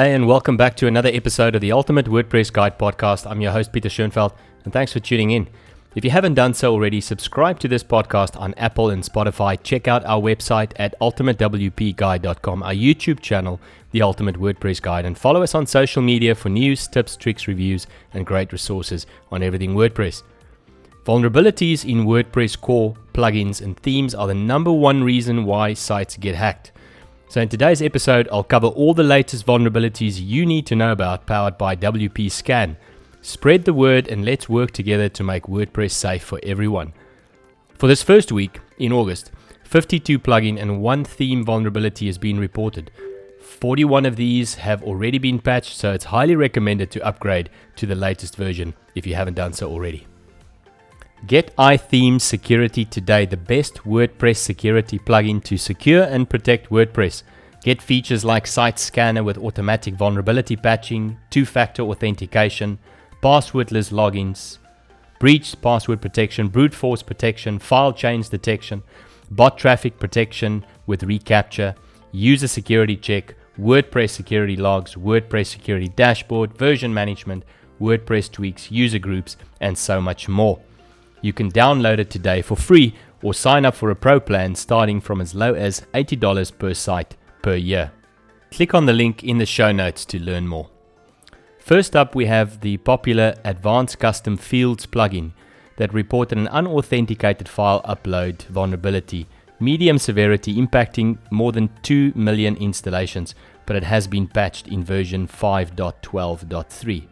Hey, and welcome back to another episode of the Ultimate WordPress Guide podcast. I'm your host, Peter Schoenfeld, and thanks for tuning in. If you haven't done so already, subscribe to this podcast on Apple and Spotify. Check out our website at ultimatewpguide.com, our YouTube channel, The Ultimate WordPress Guide, and follow us on social media for news, tips, tricks, reviews, and great resources on everything WordPress. Vulnerabilities in WordPress core plugins and themes are the number one reason why sites get hacked. So, in today's episode, I'll cover all the latest vulnerabilities you need to know about, powered by WP Scan. Spread the word and let's work together to make WordPress safe for everyone. For this first week, in August, 52 plugin and one theme vulnerability has been reported. 41 of these have already been patched, so it's highly recommended to upgrade to the latest version if you haven't done so already. Get iThemes Security today, the best WordPress security plugin to secure and protect WordPress. Get features like Site Scanner with automatic vulnerability patching, two factor authentication, passwordless logins, breached password protection, brute force protection, file change detection, bot traffic protection with reCAPTCHA, user security check, WordPress security logs, WordPress security dashboard, version management, WordPress tweaks, user groups, and so much more. You can download it today for free or sign up for a pro plan starting from as low as $80 per site per year. Click on the link in the show notes to learn more. First up, we have the popular Advanced Custom Fields plugin that reported an unauthenticated file upload vulnerability, medium severity, impacting more than 2 million installations, but it has been patched in version 5.12.3.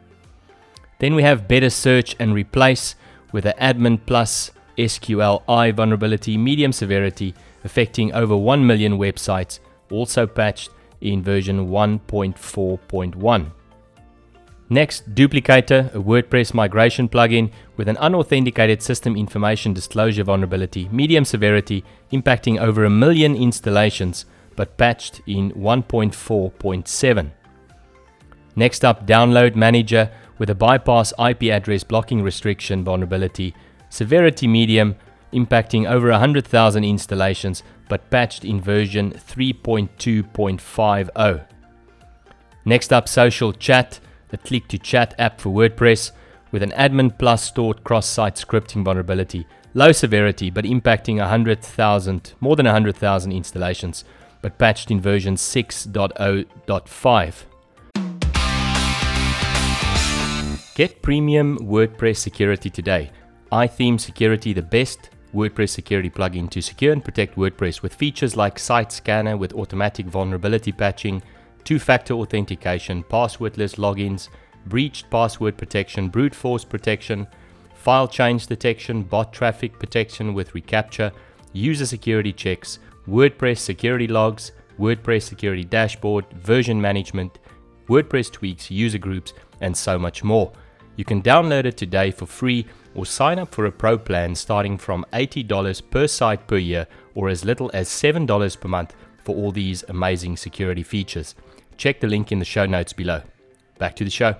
Then we have Better Search and Replace with an admin plus SQLI vulnerability, medium severity, affecting over 1 million websites, also patched in version 1.4.1. Next, Duplicator, a WordPress migration plugin with an unauthenticated system information disclosure vulnerability, medium severity, impacting over a million installations, but patched in 1.4.7. Next up, Download Manager with a bypass IP address blocking restriction vulnerability, severity medium, impacting over 100,000 installations, but patched in version 3.2.50. Next up, Social Chat, the click to chat app for WordPress with an admin plus stored cross site scripting vulnerability, low severity but impacting 100,000, more than 100,000 installations, but patched in version 6.0.5. Get premium WordPress security today. iThemes Security, the best WordPress security plugin to secure and protect WordPress with features like Site Scanner with automatic vulnerability patching, two factor authentication, passwordless logins, breached password protection, brute force protection, file change detection, bot traffic protection with reCAPTCHA, user security checks, WordPress security logs, WordPress security dashboard, version management, WordPress tweaks, user groups, and so much more. You can download it today for free or sign up for a pro plan starting from $80 per site per year or as little as $7 per month for all these amazing security features. Check the link in the show notes below. Back to the show.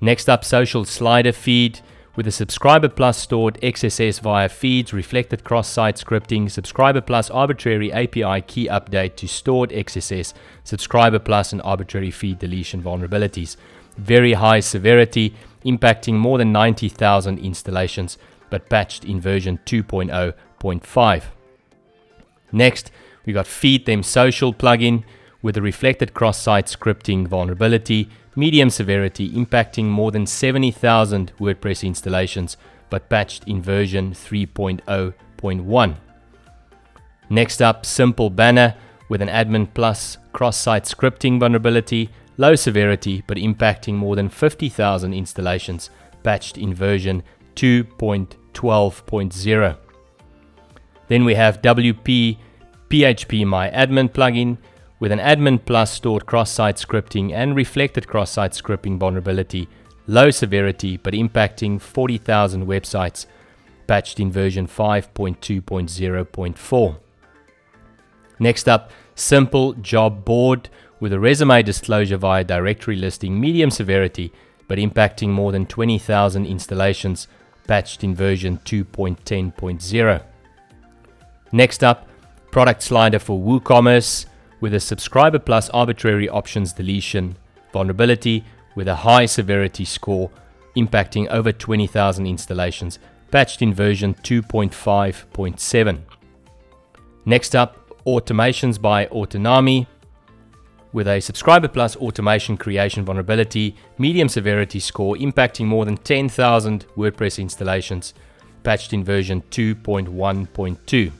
Next up, social slider feed. With a Subscriber Plus stored XSS via feeds, reflected cross site scripting, Subscriber Plus arbitrary API key update to stored XSS, Subscriber Plus and arbitrary feed deletion vulnerabilities. Very high severity, impacting more than 90,000 installations, but patched in version 2.0.5. Next, we got Feed Them Social plugin with a reflected cross site scripting vulnerability medium severity, impacting more than 70,000 WordPress installations, but patched in version 3.0.1. Next up, Simple Banner with an Admin Plus cross site scripting vulnerability, low severity, but impacting more than 50,000 installations, patched in version 2.12.0. Then we have WP PHP My Admin plugin with an admin plus stored cross-site scripting and reflected cross-site scripting vulnerability, low severity but impacting 40,000 websites, patched in version 5.2.0.4. Next up, simple job board with a resume disclosure via directory listing, medium severity but impacting more than 20,000 installations, patched in version 2.10.0. Next up, product slider for WooCommerce with a subscriber plus arbitrary options deletion vulnerability with a high severity score impacting over 20,000 installations, patched in version 2.5.7. Next up, automations by Autonami with a subscriber plus automation creation vulnerability, medium severity score impacting more than 10,000 WordPress installations, patched in version 2.1.2.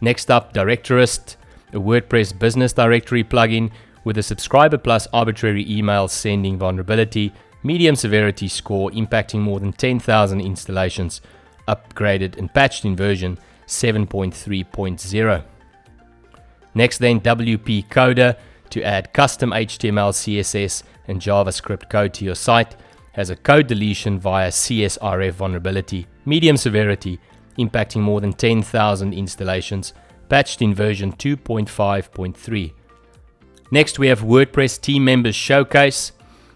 Next up, Directorist, a WordPress business directory plugin with a subscriber plus arbitrary email sending vulnerability, medium severity score impacting more than 10,000 installations, upgraded and patched in version 7.3.0. Next, then, WP Coder to add custom HTML, CSS, and JavaScript code to your site has a code deletion via CSRF vulnerability, medium severity, impacting more than 10,000 installations, patched in version 2.5.3. Next, we have WordPress Team Members Showcase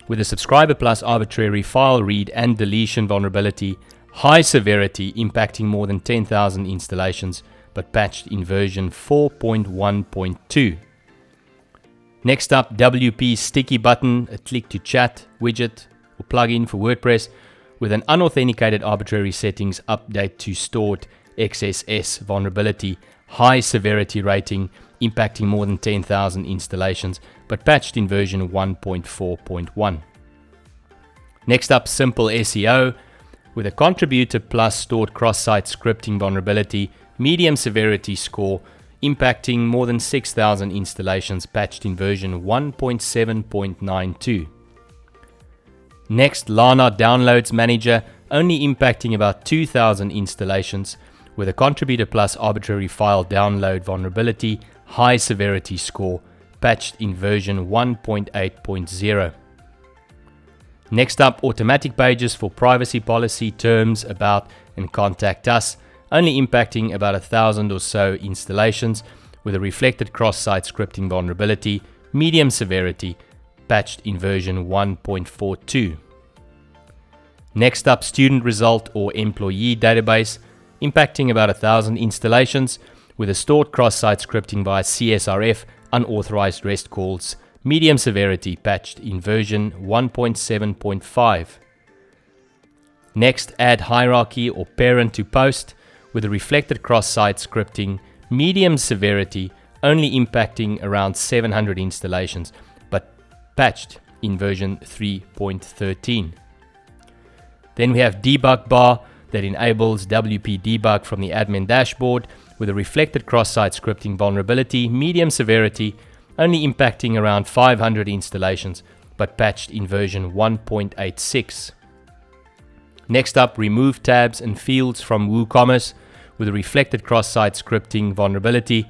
with a subscriber plus arbitrary file read and deletion vulnerability, high severity, impacting more than 10,000 installations, but patched in version 4.1.2. Next up, WP Sticky Button, a click to chat widget or plugin for WordPress with an unauthenticated arbitrary settings update to stored XSS vulnerability, high severity rating, impacting more than 10,000 installations, but patched in version 1.4.1. Next up, Simple SEO with a contributor plus stored cross site scripting vulnerability, medium severity score, impacting more than 6,000 installations, patched in version 1.7.92. Next, Lana Downloads Manager, only impacting about 2,000 installations, with a contributor plus arbitrary file download vulnerability, high severity score, patched in version 1.8.0. Next up, automatic pages for privacy policy terms about and contact us, only impacting about a thousand or so installations with a reflected cross site scripting vulnerability, medium severity, patched in version 1.42. Next up, student result or employee database, impacting about a thousand installations with a stored cross site scripting via CSRF, unauthorized REST calls, medium severity patched in version 1.7.5. Next, add hierarchy or parent to post with a reflected cross site scripting, medium severity, only impacting around 700 installations, but patched in version 3.13. Then we have debug bar that enables WP debug from the admin dashboard with a reflected cross-site scripting vulnerability, medium severity, only impacting around 500 installations, but patched in version 1.86. Next up, remove tabs and fields from WooCommerce with a reflected cross-site scripting vulnerability,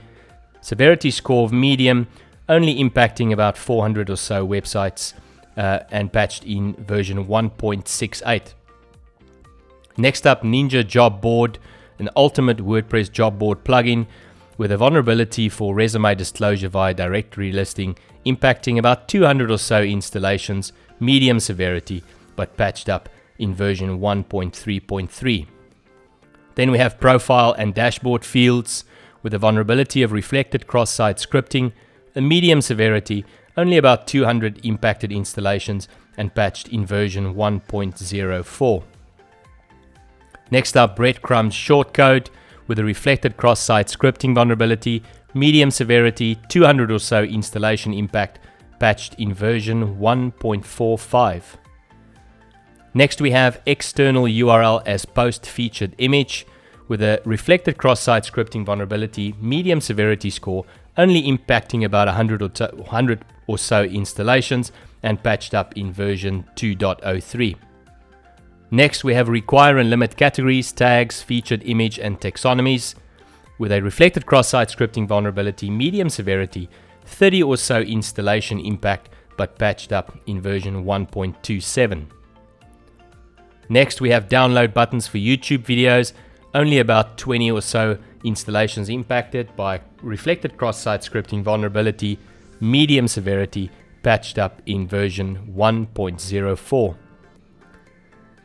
severity score of medium, only impacting about 400 or so websites, uh, and patched in version 1.68. Next up, Ninja Job Board an ultimate WordPress job board plugin with a vulnerability for resume disclosure via directory listing, impacting about 200 or so installations, medium severity, but patched up in version 1.3.3. Then we have profile and dashboard fields with a vulnerability of reflected cross site scripting, a medium severity, only about 200 impacted installations, and patched in version 1.04. Next up, breadcrumbs shortcode with a reflected cross-site scripting vulnerability, medium severity, 200 or so installation impact, patched in version 1.45. Next we have external URL as post featured image with a reflected cross-site scripting vulnerability, medium severity score, only impacting about 100 or, 100 or so installations and patched up in version 2.03. Next, we have require and limit categories, tags, featured image, and taxonomies with a reflected cross-site scripting vulnerability, medium severity, 30 or so installation impact, but patched up in version 1.27. Next, we have download buttons for YouTube videos, only about 20 or so installations impacted by reflected cross-site scripting vulnerability, medium severity, patched up in version 1.04.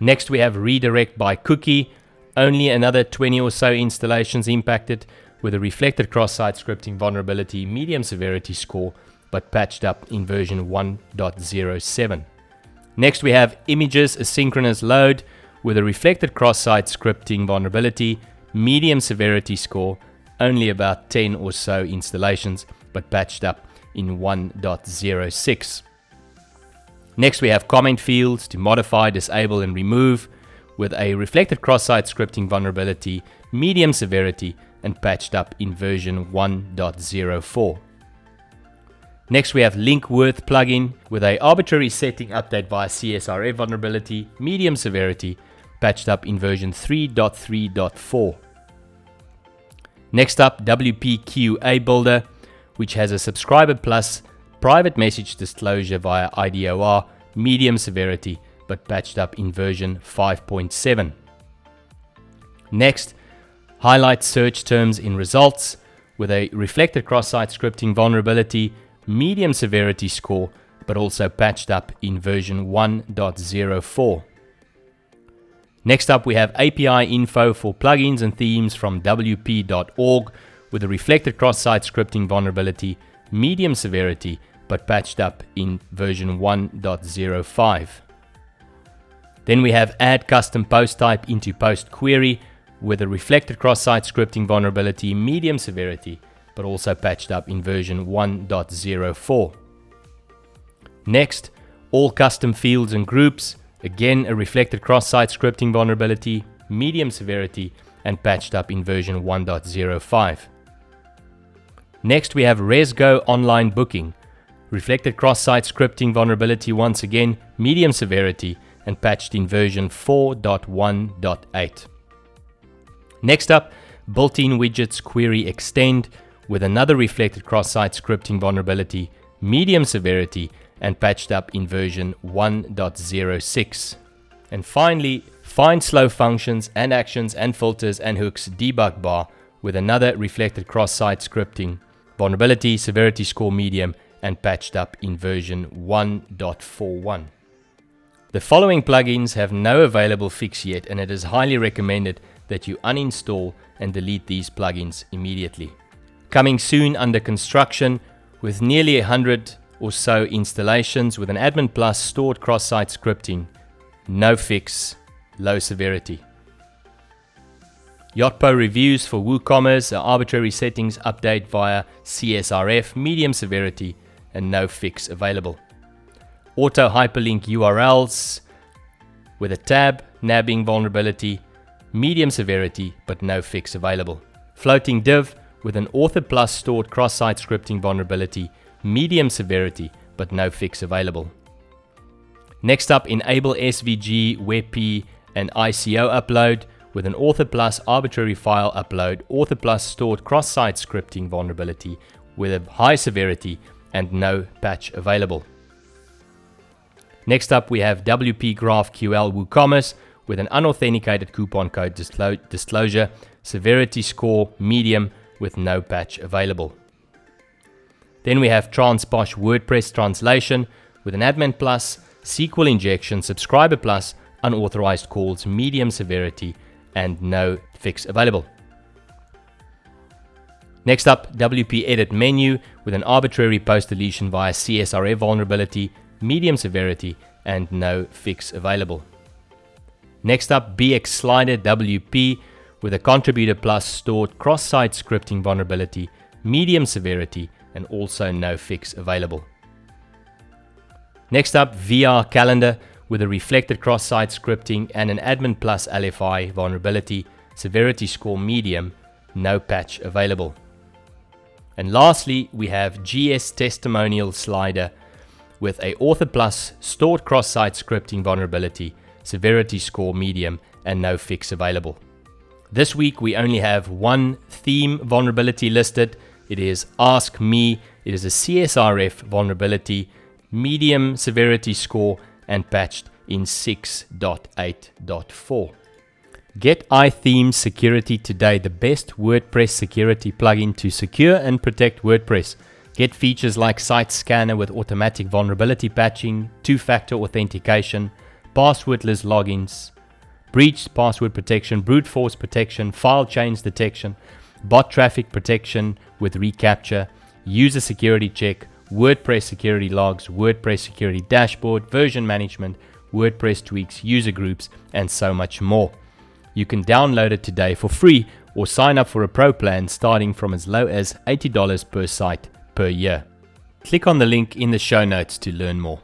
Next, we have redirect by cookie. Only another 20 or so installations impacted with a reflected cross-site scripting vulnerability medium severity score, but patched up in version 1.07. Next, we have images asynchronous load with a reflected cross-site scripting vulnerability, medium severity score, only about 10 or so installations, but patched up in 1.06. Next, we have comment fields to modify, disable, and remove with a reflected cross-site scripting vulnerability, medium severity, and patched up in version 1.04. Next, we have link worth plugin with a arbitrary setting update via CSRF vulnerability, medium severity, patched up in version 3.3.4. Next up, WPQA Builder, which has a subscriber plus private message disclosure via IDOR, medium severity, but patched up in version 5.7. Next, highlight search terms in results with a reflected cross-site scripting vulnerability, medium severity score, but also patched up in version 1.04. Next up, we have API info for plugins and themes from wp.org with a reflected cross-site scripting vulnerability, medium severity, but patched up in version 1.05. Then we have add custom post type into post query with a reflected cross-site scripting vulnerability, medium severity, but also patched up in version 1.04. Next, all custom fields and groups, again a reflected cross-site scripting vulnerability, medium severity, and patched up in version 1.05. Next, we have ResGo online booking, reflected cross-site scripting vulnerability once again, medium severity, and patched in version 4.1.8. Next up, built-in widgets query extend with another reflected cross-site scripting vulnerability, medium severity, and patched up in version 1.06. And finally, find slow functions and actions and filters and hooks debug bar with another reflected cross-site scripting vulnerability, severity score medium, and patched up in version 1.41. The following plugins have no available fix yet, and it is highly recommended that you uninstall and delete these plugins immediately. Coming soon under construction with nearly 100 or so installations with an Admin Plus stored cross site scripting, no fix, low severity. Yotpo reviews for WooCommerce, are arbitrary settings update via CSRF, medium severity, and no fix available. Auto hyperlink URLs with a tab, nabbing vulnerability, medium severity, but no fix available. Floating div with an author plus stored cross site scripting vulnerability, medium severity, but no fix available. Next up, enable SVG, WebP, and ICO upload with an author plus arbitrary file upload, author plus stored cross site scripting vulnerability with a high severity and no patch available. Next up, we have WP GraphQL WooCommerce with an unauthenticated coupon code disclo- disclosure, severity score medium with no patch available. Then we have Transposh WordPress translation with an Admin Plus, SQL injection, Subscriber Plus, unauthorized calls, medium severity, and no fix available. Next up, WP Edit menu with an arbitrary post deletion via CSRF vulnerability, medium severity, and no fix available. Next up, BX Slider WP with a contributor plus stored cross site scripting vulnerability, medium severity, and also no fix available. Next up, VR Calendar with a reflected cross site scripting and an Admin Plus LFI vulnerability, severity score medium, no patch available. And lastly, we have GS Testimonial Slider with a Author Plus stored cross-site scripting vulnerability, severity score medium, and no fix available. This week we only have one theme vulnerability listed. It is Ask Me. It is a CSRF vulnerability, medium severity score, and patched in 6.8.4. Get iThemes Security today, the best WordPress security plugin to secure and protect WordPress. Get features like Site Scanner with automatic vulnerability patching, two factor authentication, passwordless logins, breached password protection, brute force protection, file change detection, bot traffic protection with reCAPTCHA, user security check, WordPress security logs, WordPress security dashboard, version management, WordPress tweaks, user groups, and so much more. You can download it today for free or sign up for a pro plan starting from as low as $80 per site per year. Click on the link in the show notes to learn more.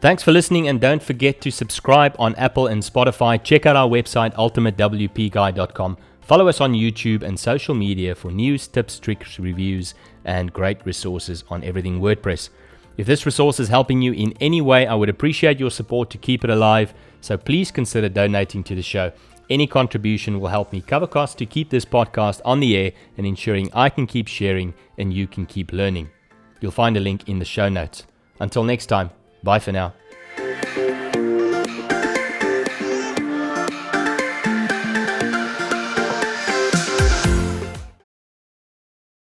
Thanks for listening and don't forget to subscribe on Apple and Spotify. Check out our website ultimatewpguide.com. Follow us on YouTube and social media for news, tips, tricks, reviews, and great resources on everything WordPress. If this resource is helping you in any way, I would appreciate your support to keep it alive. So please consider donating to the show. Any contribution will help me cover costs to keep this podcast on the air and ensuring I can keep sharing and you can keep learning. You'll find a link in the show notes. Until next time, bye for now.